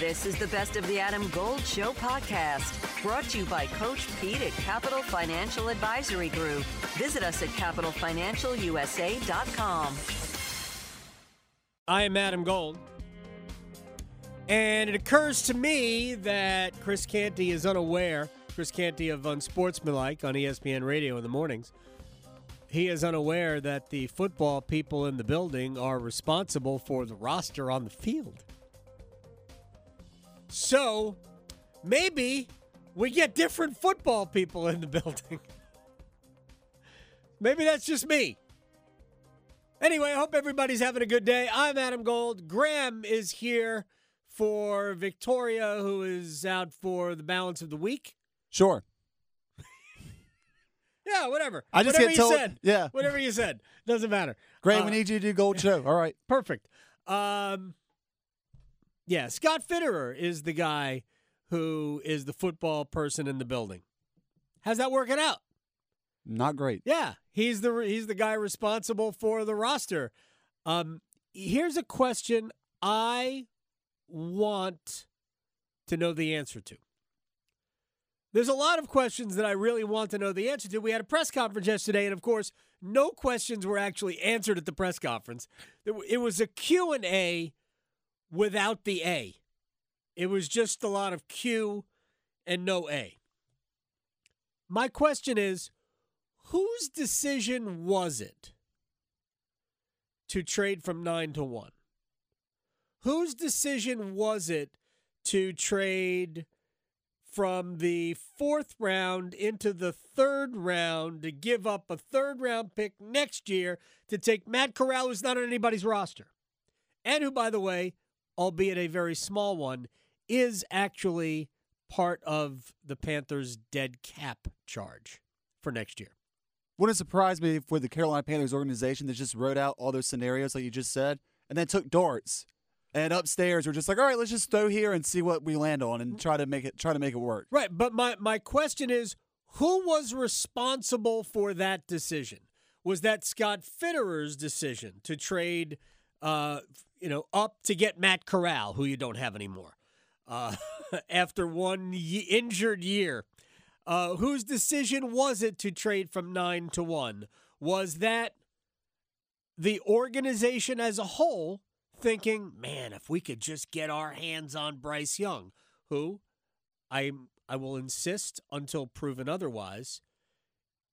This is the Best of the Adam Gold Show podcast, brought to you by Coach Pete at Capital Financial Advisory Group. Visit us at capitalfinancialusa.com. I am Adam Gold. And it occurs to me that Chris Canty is unaware, Chris Canty of Unsportsmanlike on ESPN Radio in the mornings. He is unaware that the football people in the building are responsible for the roster on the field. So maybe we get different football people in the building. maybe that's just me. Anyway, I hope everybody's having a good day. I'm Adam Gold. Graham is here for Victoria, who is out for the balance of the week. Sure. Yeah, whatever. I just whatever get you told- said. yeah. Whatever you said. Doesn't matter. Great. Uh, we need you to do Gold Show. All right. Perfect. Um, yeah, Scott Fitterer is the guy who is the football person in the building. How's that working out? Not great. Yeah, he's the he's the guy responsible for the roster. Um, here's a question I want to know the answer to. There's a lot of questions that I really want to know the answer to. We had a press conference yesterday, and of course, no questions were actually answered at the press conference. It was a Q and A without the A. It was just a lot of Q and no A. My question is whose decision was it to trade from nine to one? Whose decision was it to trade from the fourth round into the third round to give up a third round pick next year to take Matt Corral, who's not on anybody's roster? And who, by the way, albeit a very small one, is actually part of the Panthers' dead cap charge for next year. Wouldn't surprise me if with the Carolina Panthers organization that just wrote out all those scenarios like you just said, and then took darts. And upstairs we're just like, all right, let's just throw here and see what we land on and try to make it try to make it work. Right, but my my question is who was responsible for that decision? Was that Scott Fitterer's decision to trade uh you know up to get Matt Corral, who you don't have anymore? Uh after one injured year. Uh whose decision was it to trade from 9 to 1? Was that the organization as a whole thinking, man, if we could just get our hands on Bryce Young, who I I will insist until proven otherwise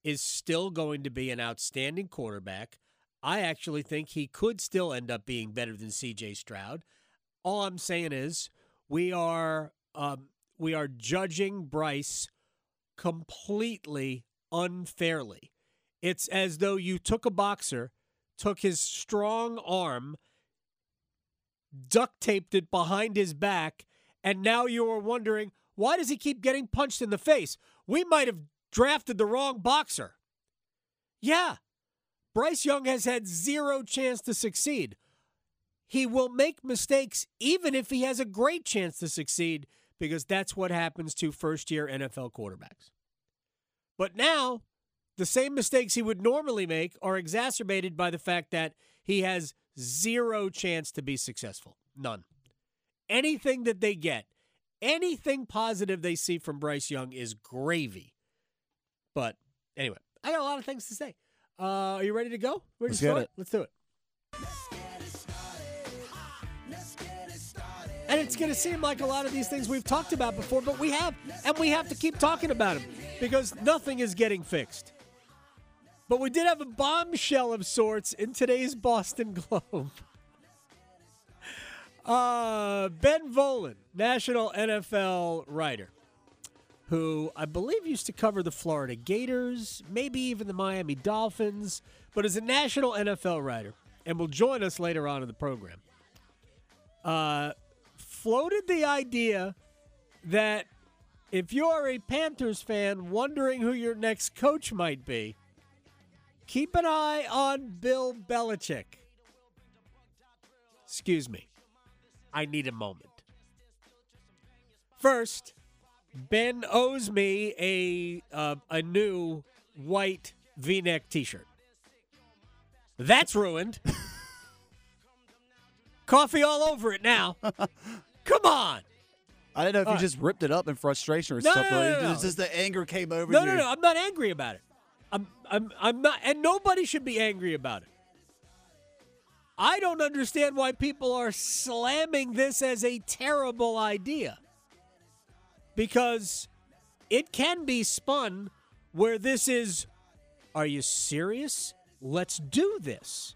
is still going to be an outstanding quarterback. I actually think he could still end up being better than C.J. Stroud. All I'm saying is we are um, we are judging Bryce completely unfairly. It's as though you took a boxer, took his strong arm, duct taped it behind his back, and now you are wondering why does he keep getting punched in the face? We might have drafted the wrong boxer. Yeah, Bryce Young has had zero chance to succeed. He will make mistakes even if he has a great chance to succeed because that's what happens to first year NFL quarterbacks. But now, the same mistakes he would normally make are exacerbated by the fact that he has zero chance to be successful. None. Anything that they get, anything positive they see from Bryce Young is gravy. But anyway, I got a lot of things to say. Uh, are you ready to go? Ready Let's to get it. Let's do it. And it's going to seem like a lot of these things we've talked about before, but we have, and we have to keep talking about them because nothing is getting fixed. But we did have a bombshell of sorts in today's Boston Globe. Uh, ben Volin, national NFL writer, who I believe used to cover the Florida Gators, maybe even the Miami Dolphins, but is a national NFL writer and will join us later on in the program. Uh, floated the idea that if you're a Panthers fan wondering who your next coach might be, keep an eye on Bill Belichick. Excuse me. I need a moment. First, Ben owes me a uh, a new white V-neck T-shirt. That's ruined. Coffee all over it now. Come on. I don't know if All you right. just ripped it up in frustration or No, something. no, no, no, It's just the anger came over No, you. no, no. I'm not angry about it. I'm, I'm, I'm not, and nobody should be angry about it. I don't understand why people are slamming this as a terrible idea. Because it can be spun where this is, are you serious? Let's do this.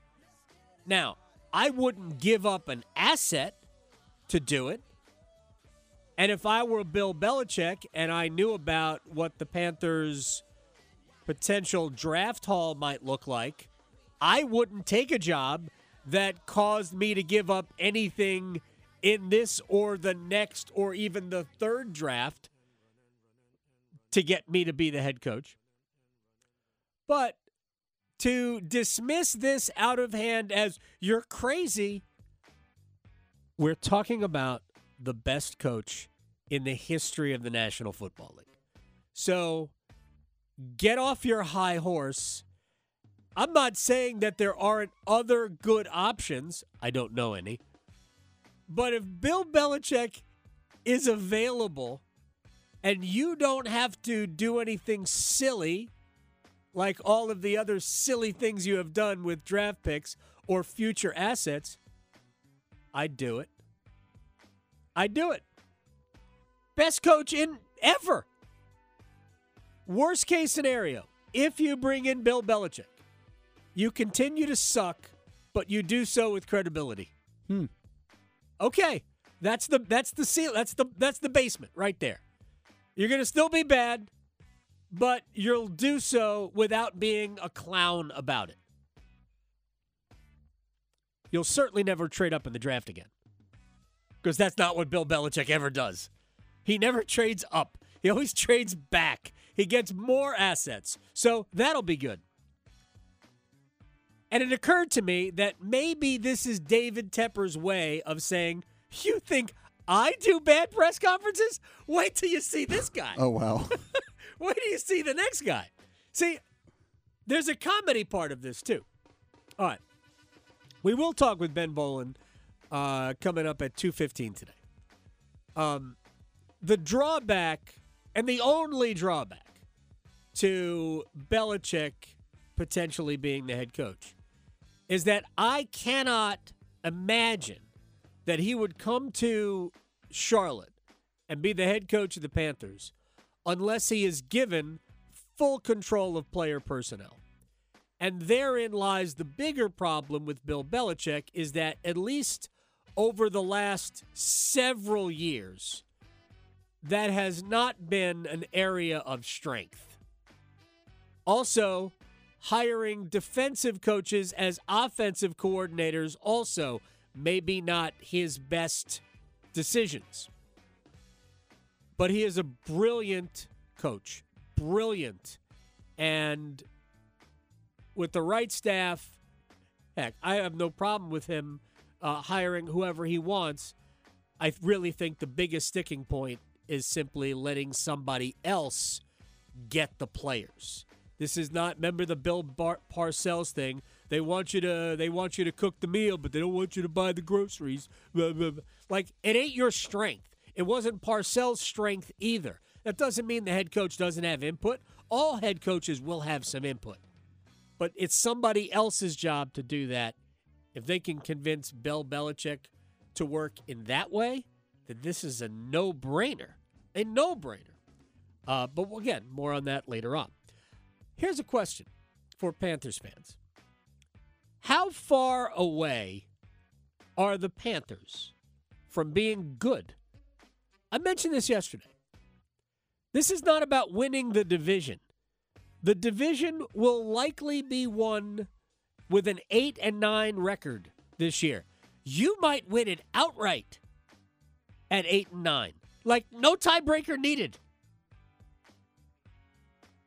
Now, I wouldn't give up an asset to do it. And if I were Bill Belichick and I knew about what the Panthers' potential draft haul might look like, I wouldn't take a job that caused me to give up anything in this or the next or even the third draft to get me to be the head coach. But to dismiss this out of hand as you're crazy, we're talking about the best coach in the history of the National Football League. So get off your high horse. I'm not saying that there aren't other good options. I don't know any. But if Bill Belichick is available and you don't have to do anything silly like all of the other silly things you have done with draft picks or future assets, I'd do it. I'd do it. Best coach in ever. Worst case scenario, if you bring in Bill Belichick, you continue to suck, but you do so with credibility. Hmm. Okay, that's the that's the seal. That's the that's the basement right there. You're gonna still be bad, but you'll do so without being a clown about it. You'll certainly never trade up in the draft again. Because that's not what Bill Belichick ever does. He never trades up. He always trades back. He gets more assets. So that'll be good. And it occurred to me that maybe this is David Tepper's way of saying, You think I do bad press conferences? Wait till you see this guy. Oh wow. Wait till you see the next guy. See, there's a comedy part of this too. All right. We will talk with Ben Volin uh, coming up at 2.15 today. Um, the drawback, and the only drawback, to Belichick potentially being the head coach is that I cannot imagine that he would come to Charlotte and be the head coach of the Panthers unless he is given full control of player personnel. And therein lies the bigger problem with Bill Belichick is that at least over the last several years, that has not been an area of strength. Also, hiring defensive coaches as offensive coordinators also maybe not his best decisions. But he is a brilliant coach. Brilliant. And with the right staff, heck, I have no problem with him uh, hiring whoever he wants. I really think the biggest sticking point is simply letting somebody else get the players. This is not remember the Bill Bar- Parcells thing. They want you to they want you to cook the meal, but they don't want you to buy the groceries. Like it ain't your strength. It wasn't Parcells' strength either. That doesn't mean the head coach doesn't have input. All head coaches will have some input. But it's somebody else's job to do that. If they can convince Bill Belichick to work in that way, then this is a no-brainer. A no-brainer. Uh, but again, more on that later on. Here's a question for Panthers fans. How far away are the Panthers from being good? I mentioned this yesterday. This is not about winning the division. The division will likely be won with an 8 and 9 record this year. You might win it outright at 8 and 9. Like no tiebreaker needed.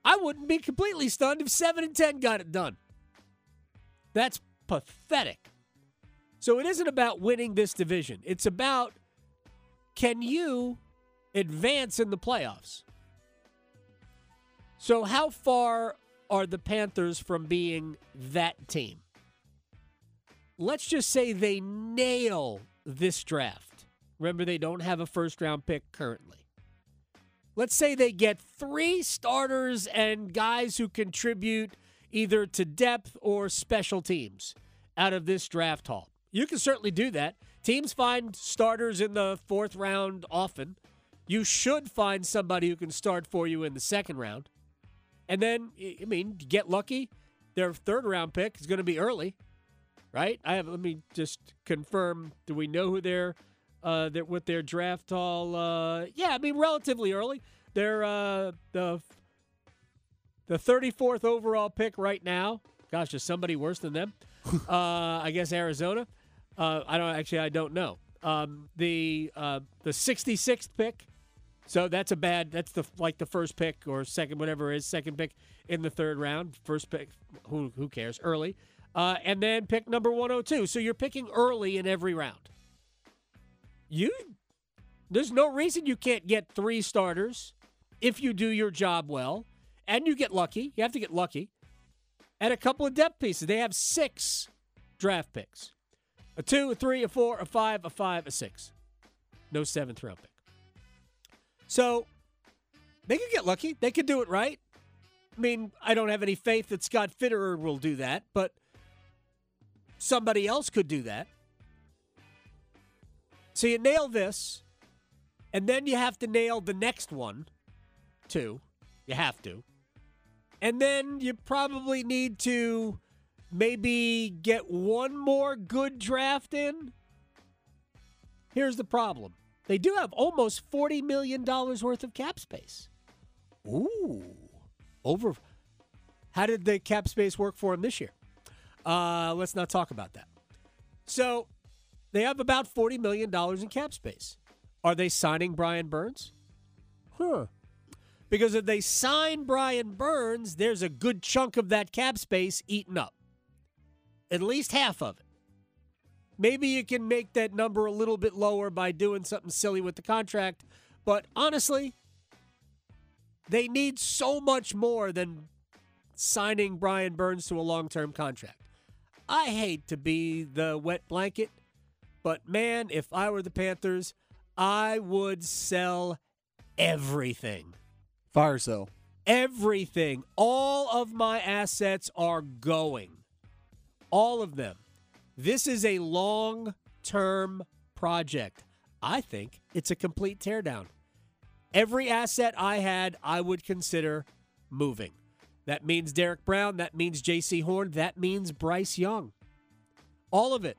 I wouldn't be completely stunned if 7 and 10 got it done. That's pathetic. So it isn't about winning this division. It's about can you advance in the playoffs? So how far are the Panthers from being that team? Let's just say they nail this draft, Remember, they don't have a first round pick currently. Let's say they get three starters and guys who contribute either to depth or special teams out of this draft haul. You can certainly do that. Teams find starters in the fourth round often. You should find somebody who can start for you in the second round. And then, I mean, get lucky. Their third round pick is going to be early, right? I have. Let me just confirm. Do we know who they're uh, that with their draft haul? Uh, yeah, I mean, relatively early. They're uh, the the 34th overall pick right now. Gosh, is somebody worse than them? uh, I guess Arizona. Uh, I don't actually. I don't know. Um, the uh, the 66th pick. So that's a bad. That's the like the first pick or second, whatever it is, second pick in the third round. First pick, who who cares? Early, uh, and then pick number 102. So you're picking early in every round. You, there's no reason you can't get three starters if you do your job well, and you get lucky. You have to get lucky. And a couple of depth pieces. They have six draft picks: a two, a three, a four, a five, a five, a six. No seventh round pick. So they could get lucky. They could do it right. I mean, I don't have any faith that Scott Fitterer will do that, but somebody else could do that. So you nail this, and then you have to nail the next one, too. You have to. And then you probably need to maybe get one more good draft in. Here's the problem they do have almost $40 million worth of cap space. Ooh. Over. How did the cap space work for them this year? Uh, let's not talk about that. So they have about $40 million in cap space. Are they signing Brian Burns? Huh. Because if they sign Brian Burns, there's a good chunk of that cap space eaten up. At least half of it. Maybe you can make that number a little bit lower by doing something silly with the contract. But honestly, they need so much more than signing Brian Burns to a long term contract. I hate to be the wet blanket, but man, if I were the Panthers, I would sell everything. Fire sale. Everything. All of my assets are going. All of them. This is a long term project. I think it's a complete teardown. Every asset I had, I would consider moving. That means Derrick Brown. That means Jaycee Horn. That means Bryce Young. All of it.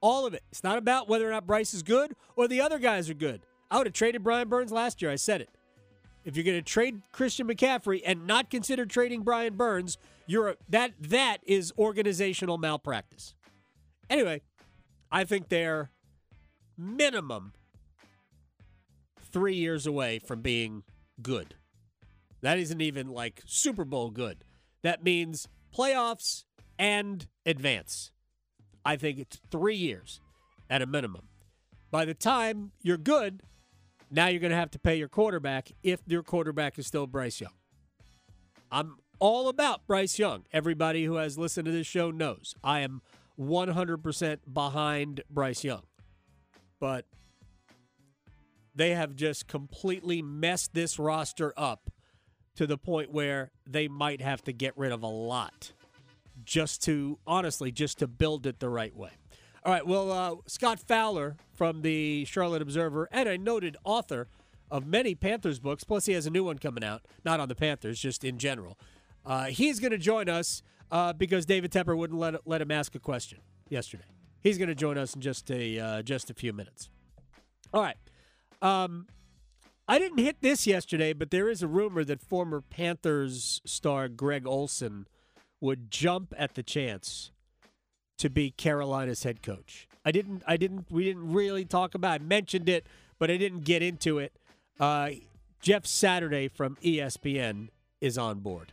All of it. It's not about whether or not Bryce is good or the other guys are good. I would have traded Brian Burns last year. I said it. If you're going to trade Christian McCaffrey and not consider trading Brian Burns, you're a, that that is organizational malpractice. Anyway, I think they're minimum three years away from being good. That isn't even like Super Bowl good. That means playoffs and advance. I think it's three years at a minimum. By the time you're good, now you're going to have to pay your quarterback if your quarterback is still Bryce Young. I'm all about Bryce Young. Everybody who has listened to this show knows I am 100% behind Bryce Young. But they have just completely messed this roster up to the point where they might have to get rid of a lot just to, honestly, just to build it the right way. All right, well, uh, Scott Fowler from the Charlotte Observer and a noted author of many Panthers books, plus he has a new one coming out, not on the Panthers, just in general. Uh, he's going to join us uh, because David Tepper wouldn't let let him ask a question yesterday. He's going to join us in just a uh, just a few minutes. All right. Um, I didn't hit this yesterday, but there is a rumor that former Panthers star Greg Olsen would jump at the chance to be Carolina's head coach. I didn't. I didn't. We didn't really talk about. I mentioned it, but I didn't get into it. Uh, Jeff Saturday from ESPN is on board.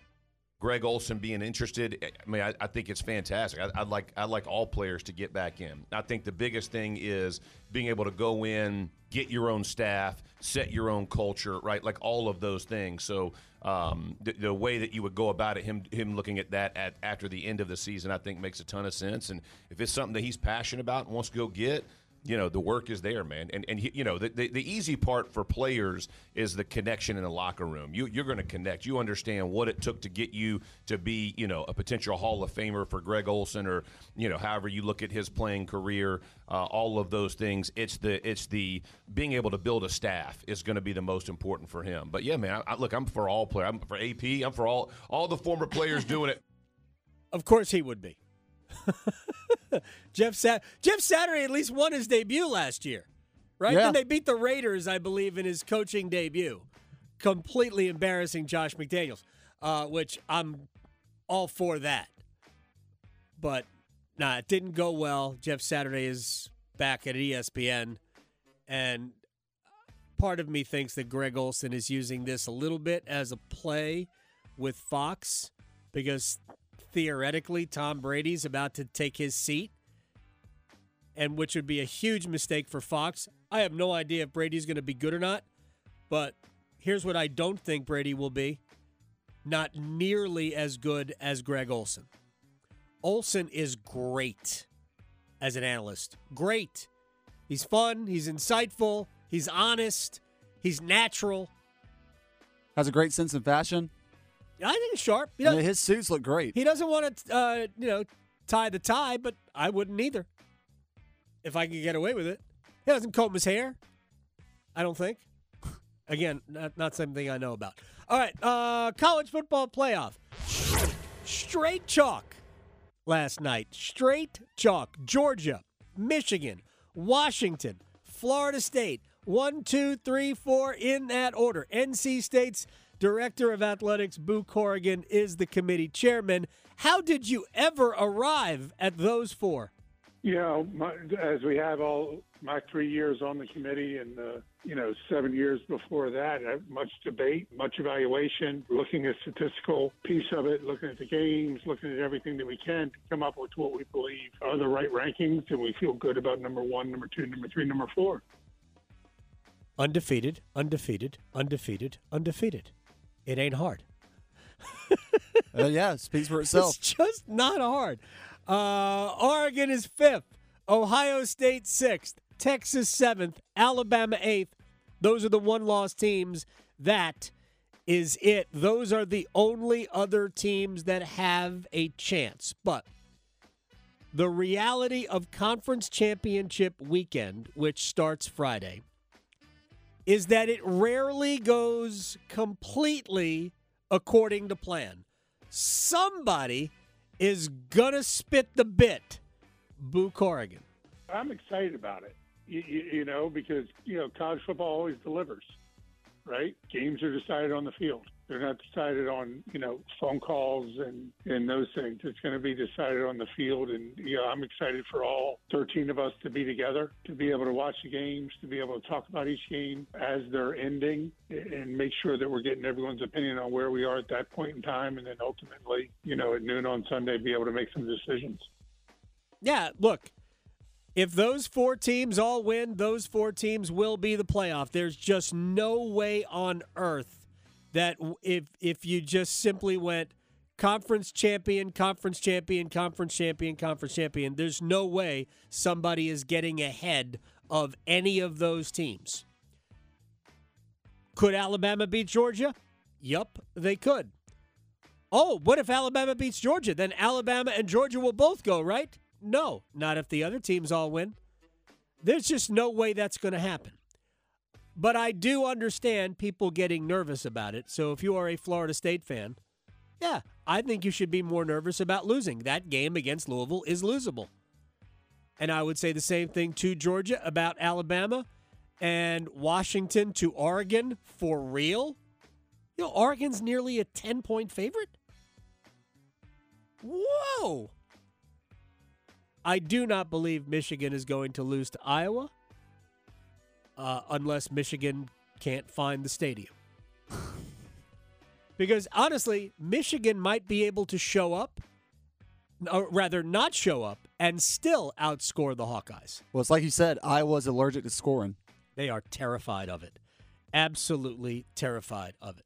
Greg Olsen being interested. I mean, I, I think it's fantastic. I, would like I'd like all players to get back in. I think the biggest thing is being able to go in, get your own staff, set your own culture, right? Like all of those things. So um, the, the, way that you would go about it, him him looking at that at after the end of the season, I think makes a ton of sense. And if it's something that he's passionate about and wants to go get, you know the work is there, man. And and you know the, the, the easy part for players is the connection in the locker room. You you're going to connect. You understand what it took to get you to be you know a potential Hall of Famer for Greg Olsen or you know however you look at his playing career. Uh, all of those things. It's the it's the being able to build a staff is going to be the most important for him. But yeah, man. I, I, look, I'm for all players. I'm for AP. I'm for all all the former players doing it. Of course, he would be. Jeff Sat- Jeff Saturday at least won his debut last year, right? Yeah. Then they beat the Raiders, I believe, in his coaching debut, completely embarrassing Josh McDaniels, uh, which I'm all for that. But nah, it didn't go well. Jeff Saturday is back at ESPN, and part of me thinks that Greg Olsen is using this a little bit as a play with Fox because theoretically Tom Brady's about to take his seat and which would be a huge mistake for Fox. I have no idea if Brady's going to be good or not, but here's what I don't think Brady will be. Not nearly as good as Greg Olsen. Olsen is great as an analyst. Great. He's fun, he's insightful, he's honest, he's natural. Has a great sense of fashion. I think sharp. I mean, his suits look great. he doesn't want to, uh, you know, tie the tie, but I wouldn't either. If I could get away with it, he doesn't comb his hair. I don't think. Again, not, not something I know about. All right, uh, college football playoff. Straight chalk last night. Straight chalk. Georgia, Michigan, Washington, Florida State. One, two, three, four in that order. NC State's director of athletics, Boo Corrigan, is the committee chairman. How did you ever arrive at those four? You know, my, as we have all my three years on the committee and, uh, you know, seven years before that, much debate, much evaluation, looking at statistical piece of it, looking at the games, looking at everything that we can to come up with what we believe are the right rankings. And we feel good about number one, number two, number three, number four. Undefeated, undefeated, undefeated, undefeated. It ain't hard. Uh, yeah, it speaks for itself. It's just not hard. Uh, Oregon is fifth, Ohio State sixth, Texas seventh, Alabama eighth. Those are the one loss teams. That is it. Those are the only other teams that have a chance. But the reality of conference championship weekend, which starts Friday, is that it rarely goes completely according to plan. Somebody is gonna spit the bit. Boo Corrigan. I'm excited about it, you, you, you know, because, you know, college football always delivers, right? Games are decided on the field. They're not decided on, you know, phone calls and, and those things. It's going to be decided on the field. And, you know, I'm excited for all 13 of us to be together, to be able to watch the games, to be able to talk about each game as they're ending and make sure that we're getting everyone's opinion on where we are at that point in time. And then ultimately, you know, at noon on Sunday, be able to make some decisions. Yeah, look, if those four teams all win, those four teams will be the playoff. There's just no way on earth that if if you just simply went conference champion, conference champion, conference champion, conference champion, there's no way somebody is getting ahead of any of those teams. Could Alabama beat Georgia? Yup, they could. Oh, what if Alabama beats Georgia? Then Alabama and Georgia will both go, right? No, not if the other teams all win. There's just no way that's going to happen. But I do understand people getting nervous about it. So if you are a Florida State fan, yeah, I think you should be more nervous about losing. That game against Louisville is losable. And I would say the same thing to Georgia about Alabama and Washington to Oregon for real. You know, Oregon's nearly a 10 point favorite. Whoa. I do not believe Michigan is going to lose to Iowa uh, unless Michigan can't find the stadium. because honestly, Michigan might be able to show up, or rather, not show up, and still outscore the Hawkeyes. Well, it's like you said, Iowa's allergic to scoring. They are terrified of it. Absolutely terrified of it.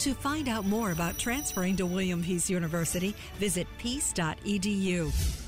To find out more about transferring to William Peace University, visit peace.edu.